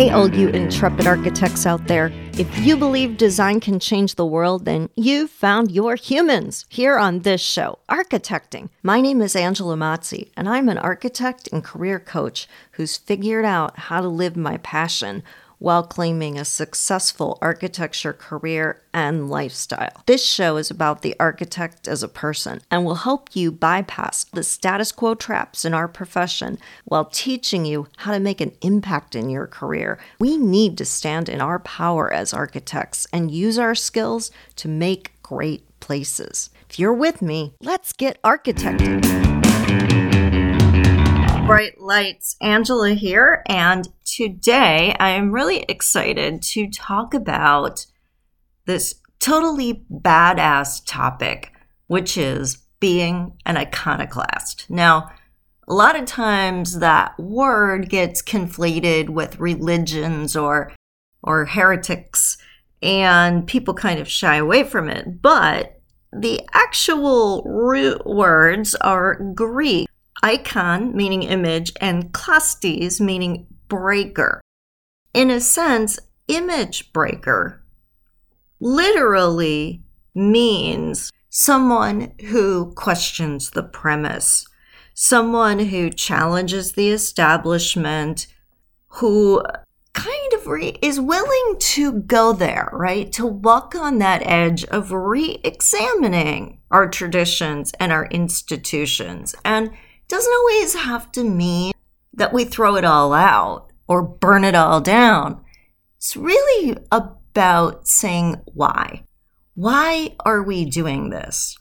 Hey, all you intrepid architects out there, if you believe design can change the world, then you've found your humans here on this show, Architecting. My name is Angela Mazzi, and I'm an architect and career coach who's figured out how to live my passion while claiming a successful architecture career and lifestyle. This show is about the architect as a person and will help you bypass the status quo traps in our profession while teaching you how to make an impact in your career. We need to stand in our power as architects and use our skills to make great places. If you're with me, let's get architecting bright lights. Angela here, and today I am really excited to talk about this totally badass topic, which is being an iconoclast. Now, a lot of times that word gets conflated with religions or or heretics and people kind of shy away from it, but the actual root words are Greek icon, meaning image, and klastes, meaning breaker. In a sense, image breaker literally means someone who questions the premise, someone who challenges the establishment, who kind of re- is willing to go there, right? To walk on that edge of re examining our traditions and our institutions. And doesn't always have to mean that we throw it all out or burn it all down. It's really about saying why. Why are we doing this?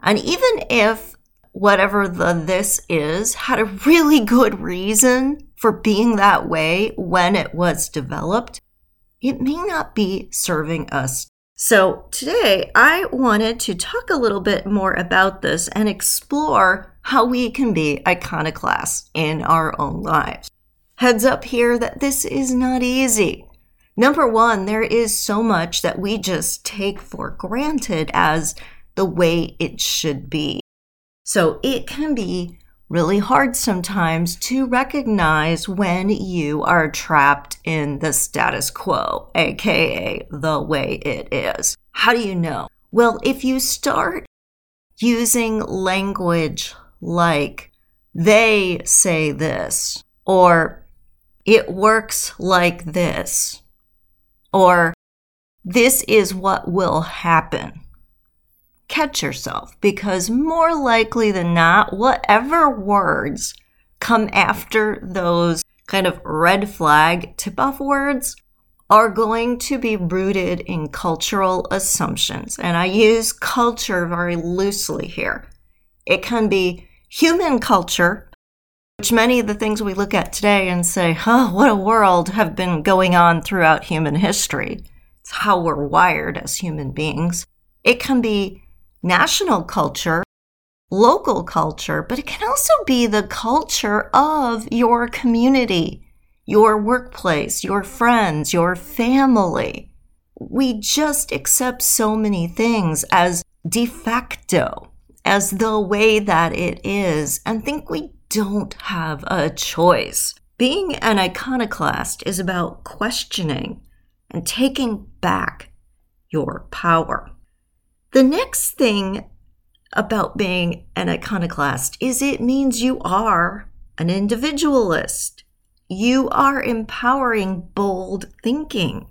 And even if whatever the this is had a really good reason for being that way when it was developed, it may not be serving us so, today I wanted to talk a little bit more about this and explore how we can be iconoclasts in our own lives. Heads up here that this is not easy. Number one, there is so much that we just take for granted as the way it should be. So, it can be really hard sometimes to recognize when you are trapped in the status quo, aka the way it is. How do you know? Well, if you start using language like they say this, or it works like this, or this is what will happen catch yourself because more likely than not, whatever words come after those kind of red flag tip off words are going to be rooted in cultural assumptions. And I use culture very loosely here. It can be human culture, which many of the things we look at today and say, oh, what a world have been going on throughout human history. It's how we're wired as human beings. It can be national culture, local culture, but it can also be the culture of your community, your workplace, your friends, your family. We just accept so many things as de facto, as the way that it is, and think we don't have a choice. Being an iconoclast is about questioning and taking back your power. The next thing about being an iconoclast is it means you are an individualist. You are empowering bold thinking.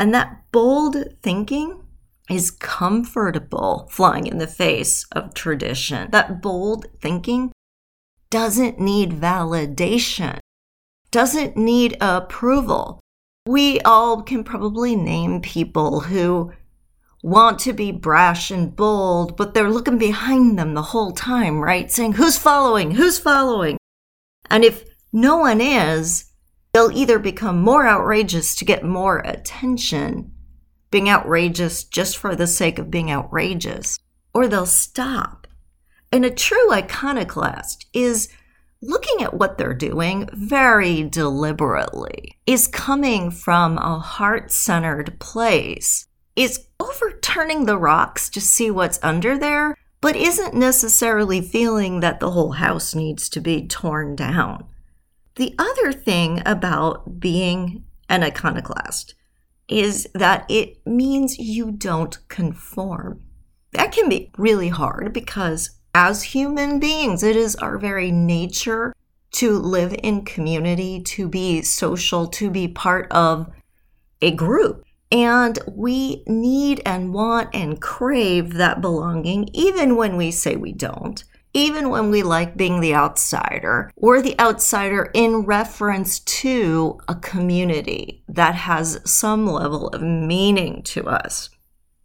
And that bold thinking is comfortable flying in the face of tradition. That bold thinking doesn't need validation, doesn't need approval. We all can probably name people who want to be brash and bold, but they're looking behind them the whole time, right? Saying, who's following? Who's following? And if no one is, they'll either become more outrageous to get more attention, being outrageous just for the sake of being outrageous, or they'll stop. And a true iconoclast is looking at what they're doing very deliberately, is coming from a heart centered place is overturning the rocks to see what's under there, but isn't necessarily feeling that the whole house needs to be torn down. The other thing about being an iconoclast is that it means you don't conform. That can be really hard because as human beings, it is our very nature to live in community, to be social, to be part of a group. And we need and want and crave that belonging, even when we say we don't, even when we like being the outsider or the outsider in reference to a community that has some level of meaning to us.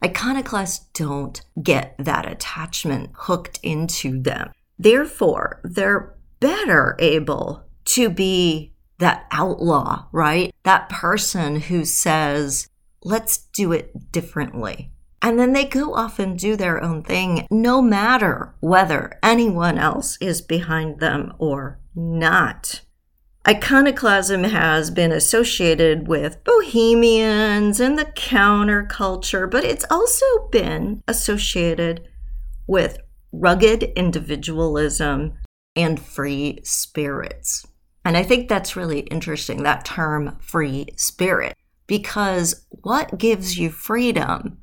Iconoclasts don't get that attachment hooked into them. Therefore, they're better able to be that outlaw, right? That person who says, let's do it differently. And then they go off and do their own thing, no matter whether anyone else is behind them or not. Iconoclasm has been associated with bohemians and the counterculture, but it's also been associated with rugged individualism and free spirits. And I think that's really interesting, that term free spirit, because what gives you freedom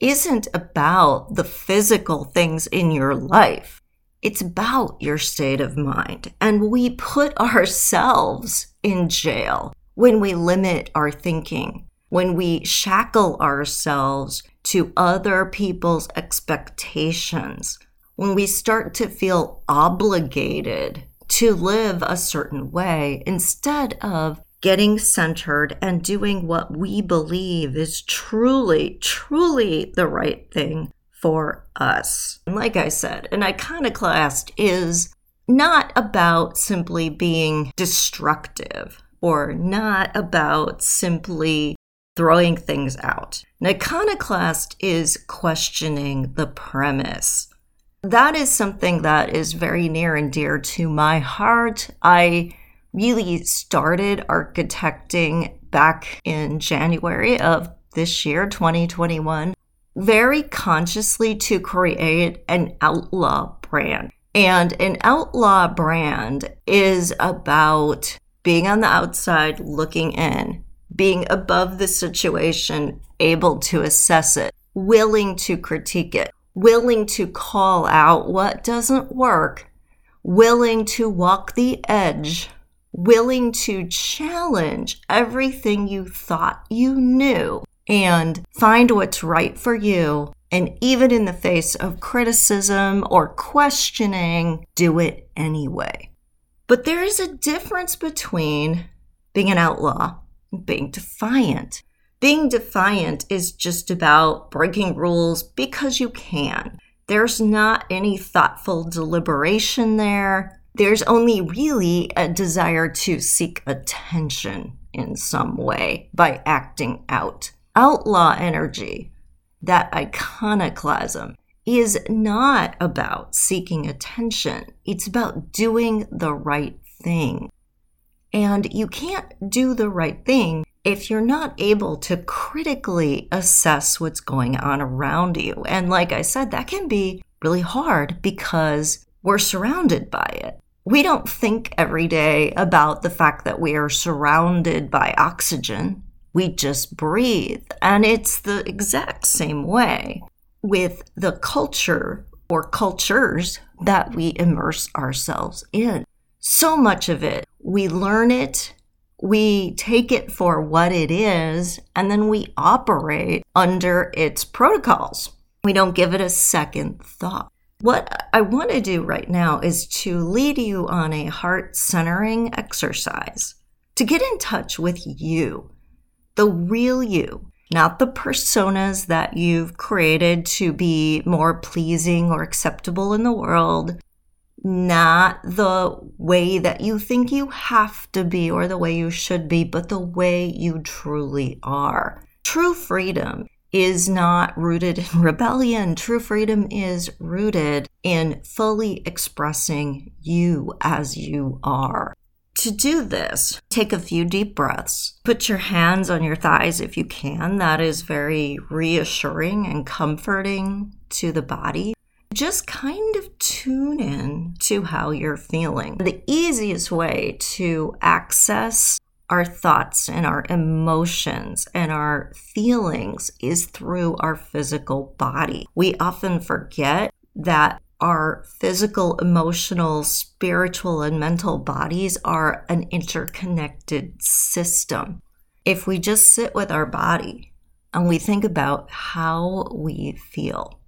isn't about the physical things in your life. It's about your state of mind. And we put ourselves in jail when we limit our thinking, when we shackle ourselves to other people's expectations, when we start to feel obligated to live a certain way instead of getting centered and doing what we believe is truly, truly the right thing for us. And like I said, an iconoclast is not about simply being destructive or not about simply throwing things out. An iconoclast is questioning the premise. That is something that is very near and dear to my heart. I really started architecting back in January of this year, 2021 very consciously to create an outlaw brand. And an outlaw brand is about being on the outside, looking in, being above the situation, able to assess it, willing to critique it, willing to call out what doesn't work, willing to walk the edge, willing to challenge everything you thought you knew and find what's right for you. And even in the face of criticism or questioning, do it anyway. But there is a difference between being an outlaw and being defiant. Being defiant is just about breaking rules because you can. There's not any thoughtful deliberation there. There's only really a desire to seek attention in some way by acting out outlaw energy, that iconoclasm, is not about seeking attention. It's about doing the right thing. And you can't do the right thing if you're not able to critically assess what's going on around you. And like I said, that can be really hard because we're surrounded by it. We don't think every day about the fact that we are surrounded by oxygen we just breathe. And it's the exact same way with the culture or cultures that we immerse ourselves in. So much of it, we learn it, we take it for what it is, and then we operate under its protocols. We don't give it a second thought. What I want to do right now is to lead you on a heart centering exercise to get in touch with you the real you, not the personas that you've created to be more pleasing or acceptable in the world, not the way that you think you have to be or the way you should be, but the way you truly are. True freedom is not rooted in rebellion. True freedom is rooted in fully expressing you as you are. To do this, take a few deep breaths. Put your hands on your thighs if you can. That is very reassuring and comforting to the body. Just kind of tune in to how you're feeling. The easiest way to access our thoughts and our emotions and our feelings is through our physical body. We often forget that our physical, emotional, spiritual, and mental bodies are an interconnected system. If we just sit with our body and we think about how we feel,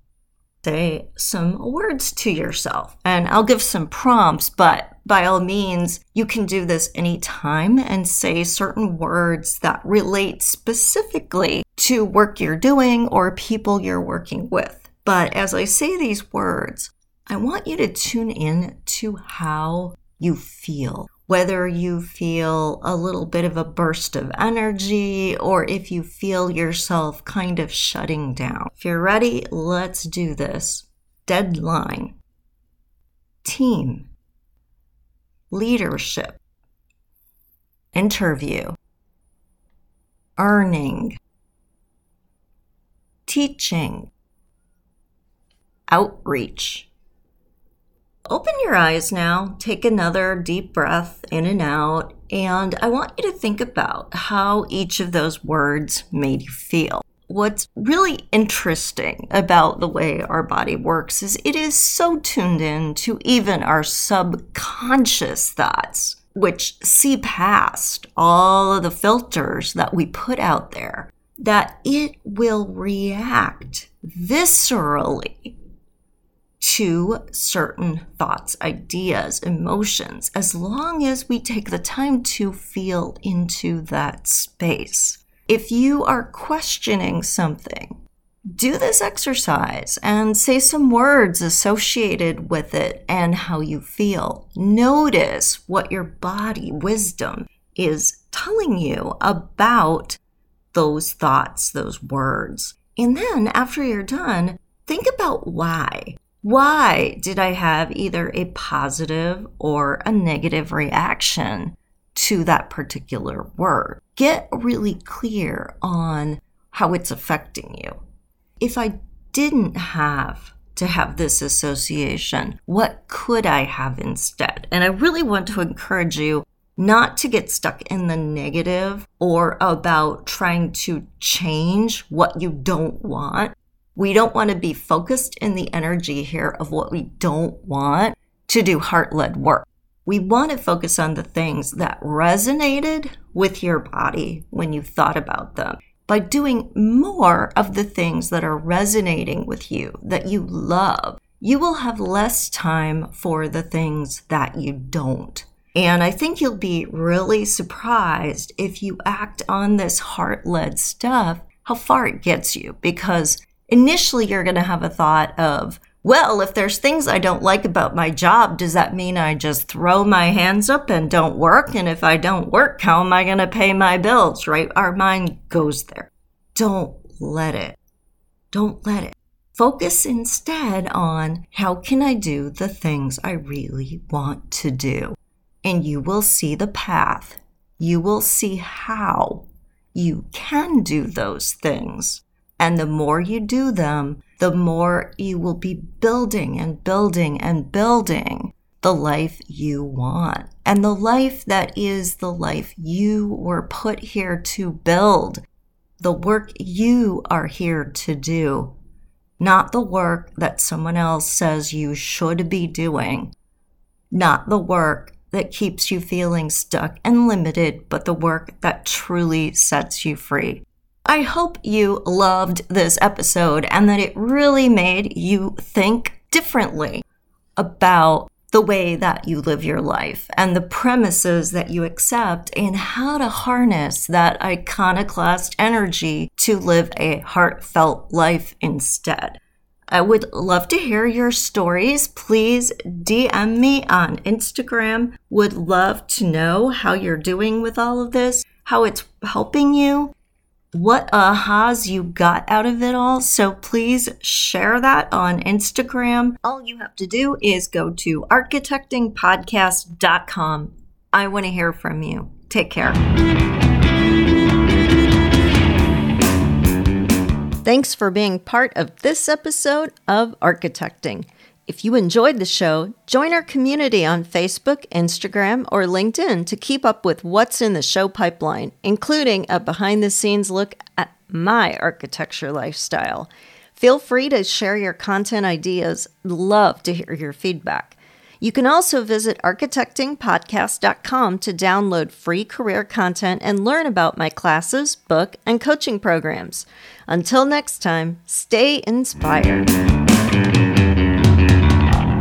say some words to yourself. And I'll give some prompts, but by all means, you can do this anytime and say certain words that relate specifically to work you're doing or people you're working with. But as I say these words, I want you to tune in to how you feel whether you feel a little bit of a burst of energy or if you feel yourself kind of shutting down. If you're ready, let's do this. Deadline, team, leadership, interview, earning, teaching, outreach Open your eyes now, take another deep breath in and out, and I want you to think about how each of those words made you feel. What's really interesting about the way our body works is it is so tuned in to even our subconscious thoughts, which see past all of the filters that we put out there, that it will react viscerally to certain thoughts, ideas, emotions, as long as we take the time to feel into that space. If you are questioning something, do this exercise and say some words associated with it and how you feel. Notice what your body wisdom is telling you about those thoughts, those words. And then after you're done, think about why. Why did I have either a positive or a negative reaction to that particular word? Get really clear on how it's affecting you. If I didn't have to have this association, what could I have instead? And I really want to encourage you not to get stuck in the negative or about trying to change what you don't want we don't want to be focused in the energy here of what we don't want to do heart led work. We want to focus on the things that resonated with your body when you thought about them. By doing more of the things that are resonating with you, that you love, you will have less time for the things that you don't. And I think you'll be really surprised if you act on this heart led stuff, how far it gets you, because initially you're going to have a thought of, well, if there's things I don't like about my job, does that mean I just throw my hands up and don't work? And if I don't work, how am I going to pay my bills, right? Our mind goes there. Don't let it. Don't let it. Focus instead on how can I do the things I really want to do? And you will see the path. You will see how you can do those things. And the more you do them, the more you will be building and building and building the life you want. And the life that is the life you were put here to build, the work you are here to do, not the work that someone else says you should be doing, not the work that keeps you feeling stuck and limited, but the work that truly sets you free. I hope you loved this episode and that it really made you think differently about the way that you live your life and the premises that you accept and how to harness that iconoclast energy to live a heartfelt life instead. I would love to hear your stories. Please DM me on Instagram. Would love to know how you're doing with all of this, how it's helping you what ahas you got out of it all. So please share that on Instagram. All you have to do is go to architectingpodcast.com. I want to hear from you. Take care. Thanks for being part of this episode of Architecting. If you enjoyed the show, join our community on Facebook, Instagram, or LinkedIn to keep up with what's in the show pipeline, including a behind the scenes look at my architecture lifestyle. Feel free to share your content ideas. Love to hear your feedback. You can also visit architectingpodcast.com to download free career content and learn about my classes, book, and coaching programs. Until next time, stay inspired.